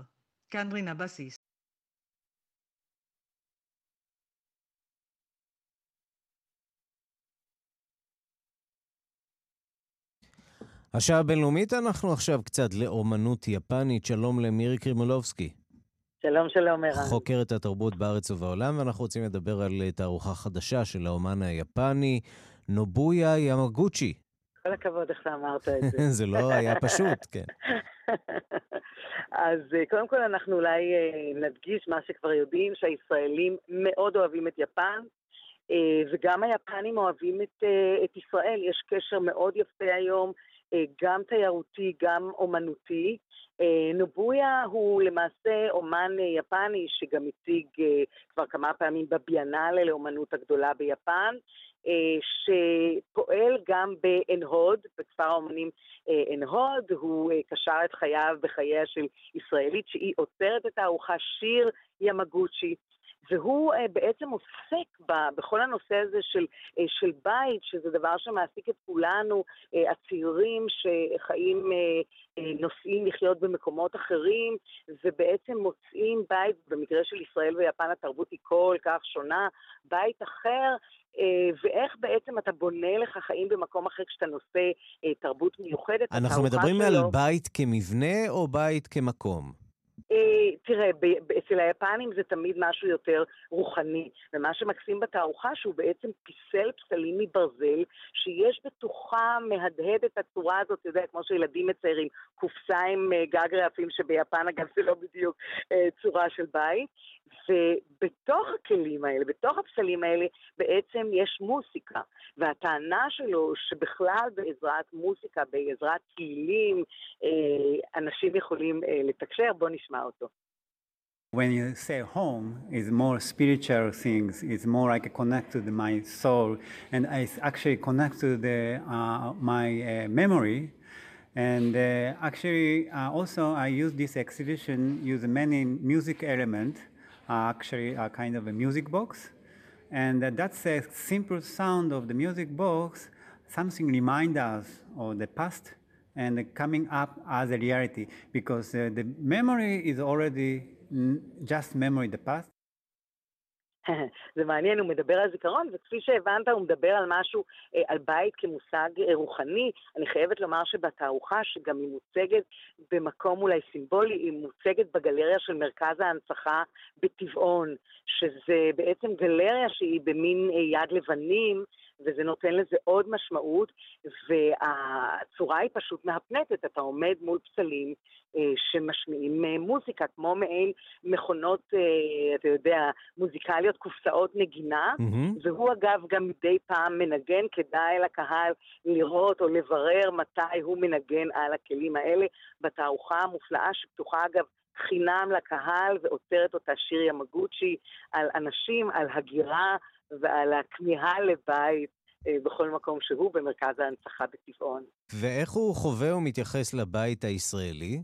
כאן רינה בסיס. השעה הבינלאומית, אנחנו עכשיו קצת לאומנות יפנית. שלום למירי קרימולובסקי. שלום, שלום, ערן. חוקרת התרבות בארץ ובעולם, ואנחנו רוצים לדבר על תערוכה חדשה של האומן היפני, נובויה ימגוצ'י. כל הכבוד איך שאמרת את זה. זה לא היה פשוט, כן. אז אה, קודם כל אנחנו אולי אה, נדגיש מה שכבר יודעים, שהישראלים מאוד אוהבים את יפן, אה, וגם היפנים אוהבים את, את ישראל. יש קשר מאוד יפה היום, גם תיירותי, גם אומנותי. נובויה הוא למעשה אומן יפני שגם הציג כבר כמה פעמים בביאנלה לאומנות הגדולה ביפן. אה, שפועל גם בעין הוד, בכפר האומנים אה, עין הוד, הוא אה, קשר את חייו בחייה של ישראלית שהיא עוצרת את הארוחה שיר ימגוצ'י. והוא uh, בעצם עוסק ב, בכל הנושא הזה של, uh, של בית, שזה דבר שמעסיק את כולנו, הצעירים שחיים, uh, uh, נוסעים לחיות במקומות אחרים, ובעצם מוצאים בית, במקרה של ישראל ויפן התרבות היא כל כך שונה, בית אחר ואיך בעצם אתה בונה לך חיים במקום אחר כשאתה נושא תרבות מיוחדת. אנחנו מדברים שלו... על בית כמבנה או בית כמקום? אה, תראה, אצל היפנים זה תמיד משהו יותר רוחני, ומה שמקסים בתערוכה שהוא בעצם פיסל פסלים מברזל, שיש בתוכה מהדהד את הצורה הזאת, אתה יודע, כמו שילדים מציירים, קופסה עם אה, גג רעפים, שביפן אגב זה לא בדיוק אה, צורה של בית, ובתוך הכלים האלה, בתוך הפסלים האלה, בעצם יש מוסיקה. והטענה שלו שבכלל בעזרת מוסיקה, בעזרת כלים, אנשים יכולים לתקשר, בוא נשמע אותו. When you say home, it's more spiritual things. It's more like connected to my soul, and I actually connect to the uh, my uh, memory. And uh, actually, uh, also I use this exhibition use many music element actually a kind of a music box. And that's a simple sound of the music box, something reminds us of the past and coming up as a reality. Because uh, the memory is already just memory the past זה מעניין, הוא מדבר על זיכרון, וכפי שהבנת, הוא מדבר על משהו, אה, על בית כמושג אה, רוחני. אני חייבת לומר שבתערוכה, שגם היא מוצגת במקום אולי סימבולי, היא מוצגת בגלריה של מרכז ההנצחה בטבעון, שזה בעצם גלריה שהיא במין אה, יד לבנים, וזה נותן לזה עוד משמעות, והצורה היא פשוט מהפנטת, אתה עומד מול פסלים אה, שמשמיעים אה, מוזיקה, כמו מעין מכונות, אה, אתה יודע, מוזיקליות, קופסאות נגינה, mm-hmm. והוא אגב גם מדי פעם מנגן, כדאי לקהל לראות או לברר מתי הוא מנגן על הכלים האלה, בתערוכה המופלאה שפתוחה אגב חינם לקהל ועוצרת אותה שיר ימגוצ'י על אנשים, על הגירה ועל הכמיהה לבית אה, בכל מקום שהוא במרכז ההנצחה בטבעון. ואיך הוא חווה ומתייחס לבית הישראלי?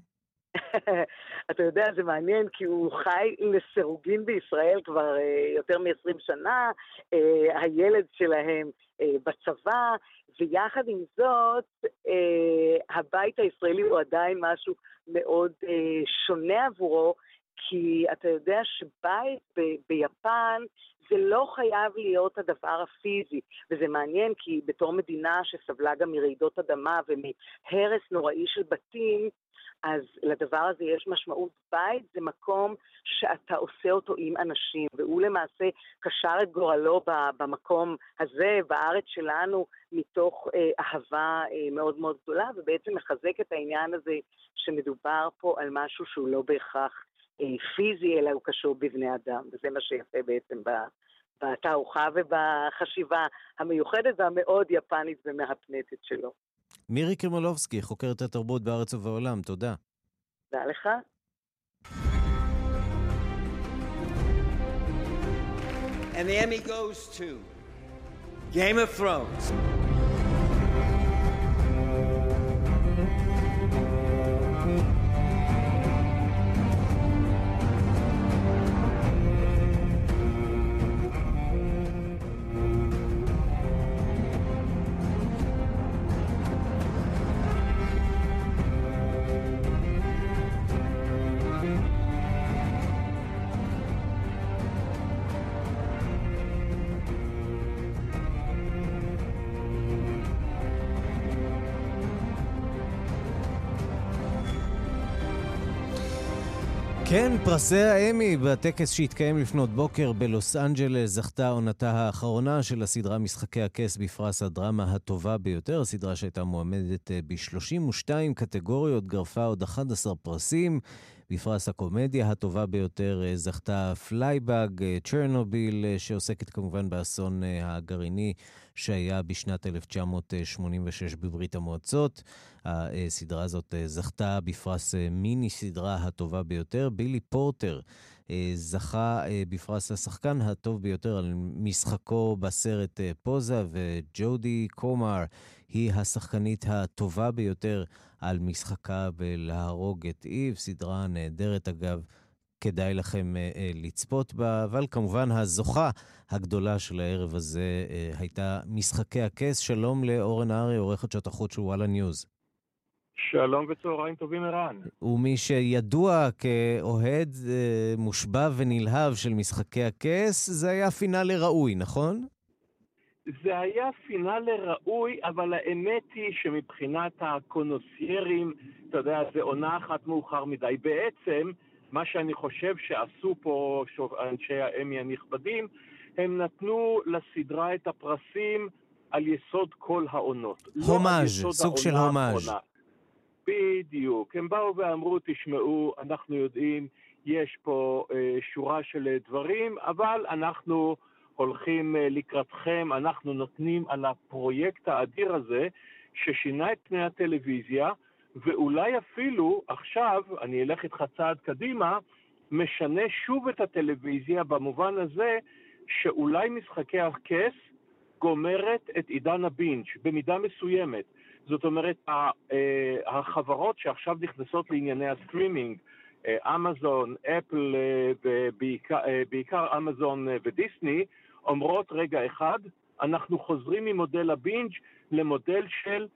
אתה יודע, זה מעניין, כי הוא חי לסירוגין בישראל כבר uh, יותר מ-20 שנה, uh, הילד שלהם uh, בצבא, ויחד עם זאת, uh, הבית הישראלי הוא עדיין משהו מאוד uh, שונה עבורו, כי אתה יודע שבית ב- ביפן זה לא חייב להיות הדבר הפיזי, וזה מעניין כי בתור מדינה שסבלה גם מרעידות אדמה ומהרס נוראי של בתים, אז לדבר הזה יש משמעות. בית זה מקום שאתה עושה אותו עם אנשים, והוא למעשה קשר את גורלו במקום הזה, בארץ שלנו, מתוך אה, אהבה אה, מאוד מאוד גדולה, ובעצם מחזק את העניין הזה שמדובר פה על משהו שהוא לא בהכרח פיזי, אלא הוא קשור בבני אדם, וזה מה שיפה בעצם בתערוכה ובחשיבה המיוחדת והמאוד יפנית ומהפנטת שלו. מירי קרימולובסקי, חוקרת התרבות בארץ ובעולם, תודה. תודה לך. And the Emmy goes to Game of Thrones. פרסי האמי בטקס שהתקיים לפנות בוקר בלוס אנג'לס זכתה עונתה האחרונה של הסדרה משחקי הכס בפרס הדרמה הטובה ביותר, הסדרה שהייתה מועמדת אה, ב-32 קטגוריות, גרפה עוד 11 פרסים. בפרס הקומדיה הטובה ביותר אה, זכתה Fleabag, אה, צ'רנוביל, שעוסקת כמובן באסון הגרעיני שהיה בשנת 1986 בברית המועצות. הסדרה הזאת אה, זכתה בפרס אה, מיני סדרה הטובה ביותר. בילי פורטר אה, זכה בפרס השחקן הטוב ביותר על משחקו בסרט פוזה, וג'ודי קומר היא השחקנית הטובה ביותר על משחקה בלהרוג את איב, סדרה נהדרת אגב. כדאי לכם אה, אה, לצפות בה, אבל כמובן הזוכה הגדולה של הערב הזה uh, הייתה משחקי הכס. שלום לאורן ארי, עורכת שעות החוץ של וואלה ניוז. שלום וצהריים טובים, ערן. ומי שידוע כאוהד מושבע ונלהב של משחקי הכס, זה היה פינאלי ראוי, נכון? זה היה פינאלי ראוי, אבל האמת היא שמבחינת הקונוסיירים, אתה יודע, זה עונה אחת מאוחר מדי. בעצם, מה שאני חושב שעשו פה אנשי האמי הנכבדים, הם נתנו לסדרה את הפרסים על יסוד כל העונות. לא הומאז', לא סוג של הומאז'. בדיוק. הם באו ואמרו, תשמעו, אנחנו יודעים, יש פה אה, שורה של דברים, אבל אנחנו הולכים אה, לקראתכם, אנחנו נותנים על הפרויקט האדיר הזה, ששינה את פני הטלוויזיה, ואולי אפילו עכשיו, אני אלך איתך צעד קדימה, משנה שוב את הטלוויזיה במובן הזה שאולי משחקי הכס גומרת את עידן ה binge במידה מסוימת. זאת אומרת, אה, החברות שעכשיו נכנסות לענייני הסטרימינג, אה, אמזון, אפל, אה, ובעיקר אמזון ודיסני, אומרות, רגע אחד, אנחנו חוזרים ממודל ה binge למודל של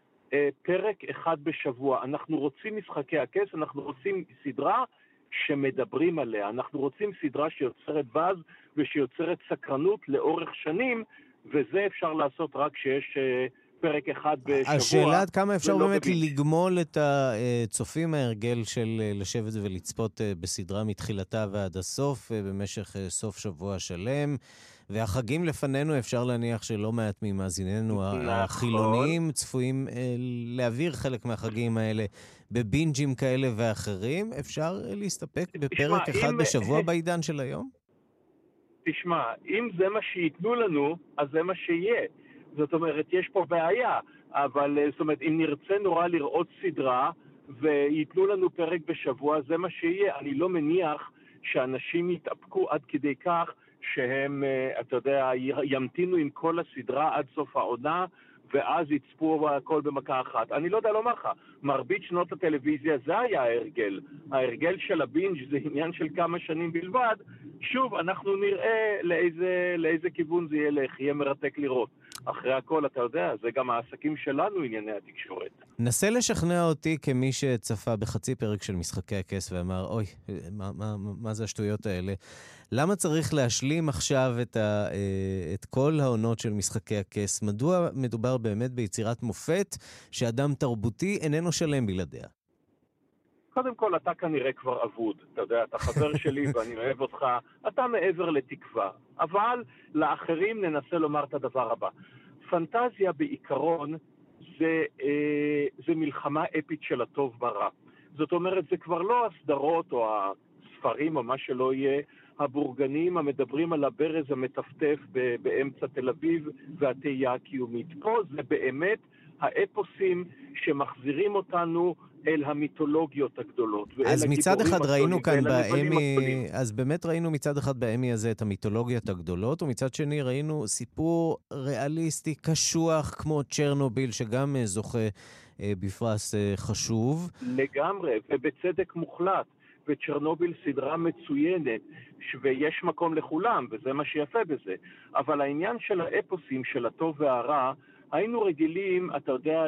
פרק אחד בשבוע. אנחנו רוצים משחקי הכס, אנחנו רוצים סדרה שמדברים עליה. אנחנו רוצים סדרה שיוצרת באז ושיוצרת סקרנות לאורך שנים, וזה אפשר לעשות רק כשיש פרק אחד בשבוע. השאלה עד כמה אפשר באמת בביץ'. לגמול את הצופים מההרגל של אה, לשבת ולצפות אה, בסדרה מתחילתה ועד הסוף אה, במשך סוף שבוע שלם. והחגים לפנינו, אפשר להניח שלא מעט ממאזיננו נכון. החילוניים צפויים להעביר חלק מהחגים האלה בבינג'ים כאלה ואחרים. אפשר להסתפק בפרק תשמע, אחד אם... בשבוע בעידן של היום? תשמע, אם זה מה שייתנו לנו, אז זה מה שיהיה. זאת אומרת, יש פה בעיה, אבל אה, זאת אומרת, אם נרצה נורא לראות סדרה וייתנו לנו פרק בשבוע, זה מה שיהיה. אני לא מניח שאנשים יתאפקו עד כדי כך שהם, אה, אתה יודע, ימתינו עם כל הסדרה עד סוף העונה, ואז יצפו הכל במכה אחת. אני לא יודע לומר לך, מרבית שנות הטלוויזיה זה היה ההרגל. ההרגל של הבינג' זה עניין של כמה שנים בלבד. שוב, אנחנו נראה לאיזה, לאיזה כיוון זה ילך, יהיה מרתק לראות. אחרי הכל, אתה יודע, זה גם העסקים שלנו, ענייני התקשורת. נסה לשכנע אותי כמי שצפה בחצי פרק של משחקי הכס ואמר, אוי, מה, מה, מה זה השטויות האלה? למה צריך להשלים עכשיו את, ה, אה, את כל העונות של משחקי הכס? מדוע מדובר באמת ביצירת מופת שאדם תרבותי איננו שלם בלעדיה? קודם כל, אתה כנראה כבר אבוד. אתה יודע, אתה חבר שלי ואני אוהב אותך, אתה מעבר לתקווה. אבל לאחרים ננסה לומר את הדבר הבא. פנטזיה בעיקרון זה, אה, זה מלחמה אפית של הטוב ברע. זאת אומרת, זה כבר לא הסדרות או הספרים או מה שלא יהיה, הבורגנים המדברים על הברז המטפטף באמצע תל אביב והתהייה הקיומית. פה זה באמת האפוסים שמחזירים אותנו אל המיתולוגיות הגדולות. אז מצד אחד ראינו כאן באמי, אז באמת ראינו מצד אחד באמי הזה את המיתולוגיות הגדולות, ומצד שני ראינו סיפור ריאליסטי קשוח כמו צ'רנוביל, שגם אה, זוכה אה, בפרס אה, חשוב. לגמרי, ובצדק מוחלט. וצ'רנוביל סדרה מצוינת, ויש מקום לכולם, וזה מה שיפה בזה. אבל העניין של האפוסים, של הטוב והרע, היינו רגילים, אתה יודע,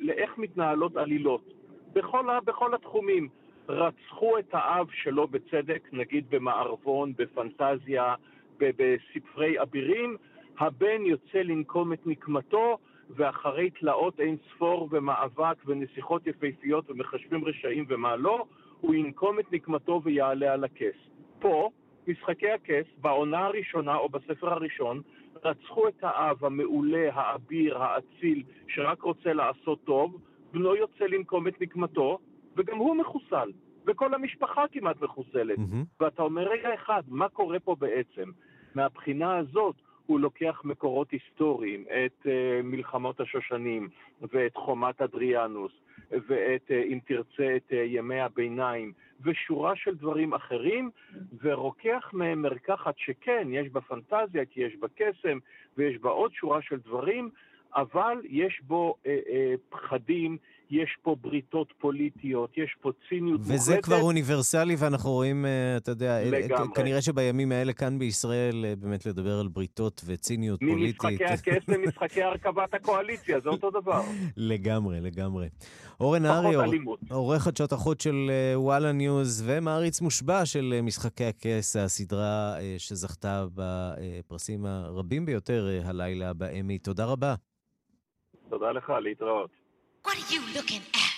לאיך מתנהלות עלילות. בכל, בכל התחומים. רצחו את האב שלא בצדק, נגיד במערבון, בפנטזיה, בספרי אבירים, הבן יוצא לנקום את נקמתו, ואחרי תלאות אין ספור ומאבק ונסיכות יפהפיות ומחשבים רשעים ומה לא, הוא ינקום את נקמתו ויעלה על הכס. פה, משחקי הכס, בעונה הראשונה או בספר הראשון, רצחו את האב המעולה, האביר, האציל, שרק רוצה לעשות טוב, בנו יוצא לנקום את נקמתו, וגם הוא מחוסל, וכל המשפחה כמעט מחוסלת. Mm-hmm. ואתה אומר, רגע אחד, מה קורה פה בעצם? מהבחינה הזאת, הוא לוקח מקורות היסטוריים, את uh, מלחמות השושנים ואת חומת אדריאנוס ואת, uh, אם תרצה, את uh, ימי הביניים ושורה של דברים אחרים, ורוקח מהם מרקחת שכן, יש בה פנטזיה, כי יש בה קסם ויש בה עוד שורה של דברים, אבל יש בו אה, אה, פחדים, יש פה בריתות פוליטיות, יש פה ציניות וזה מוחלטת. וזה כבר אוניברסלי, ואנחנו רואים, אה, אתה יודע, אה, לגמרי. כנראה שבימים האלה כאן בישראל, אה, באמת לדבר על בריתות וציניות פוליטית. ממשחקי הכס למשחקי הרכבת הקואליציה, זה אותו דבר. לגמרי, לגמרי. אורן ארי, עורך חדשות החוץ של וואלה ניוז ומעריץ מושבע של משחקי הכס, הסדרה שזכתה בפרסים הרבים ביותר הלילה באמי. תודה רבה. תודה לך, להתראות. What are you looking at?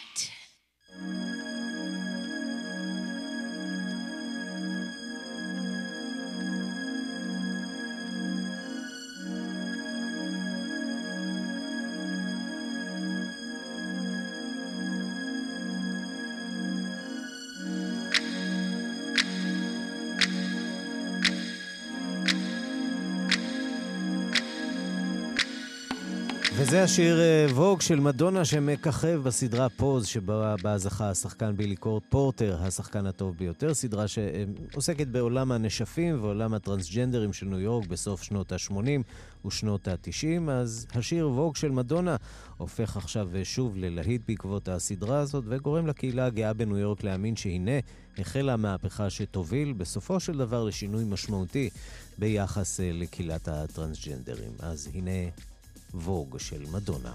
וזה השיר אה, ווג של מדונה שמככב בסדרה פוז, שבה זכה השחקן בילי קורט פורטר, השחקן הטוב ביותר, סדרה שעוסקת בעולם הנשפים ועולם הטרנסג'נדרים של ניו יורק בסוף שנות ה-80 ושנות ה-90. אז השיר ווג של מדונה הופך עכשיו שוב ללהיט בעקבות הסדרה הזאת, וגורם לקהילה הגאה בניו יורק להאמין שהנה החלה המהפכה שתוביל בסופו של דבר לשינוי משמעותי ביחס אה, לקהילת הטרנסג'נדרים. אז הנה ווג של מדונה.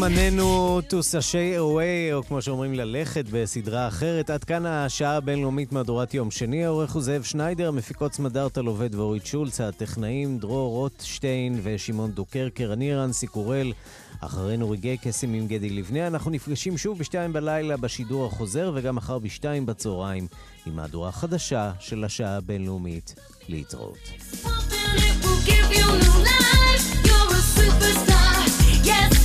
זמננו to sashay away, או כמו שאומרים ללכת בסדרה אחרת. עד כאן השעה הבינלאומית מהדורת יום שני. העורך הוא זאב שניידר, המפיקות סמדארטה לובד ואורית שולץ, הטכנאים דרור רוטשטיין ושמעון דוקרקר, אני רנסי קורל. אחרינו רגעי קסם עם גדי לבנה. אנחנו נפגשים שוב בשתיים בלילה בשידור החוזר, וגם מחר בשתיים בצהריים עם מהדורה חדשה של השעה הבינלאומית. להתראות. We'll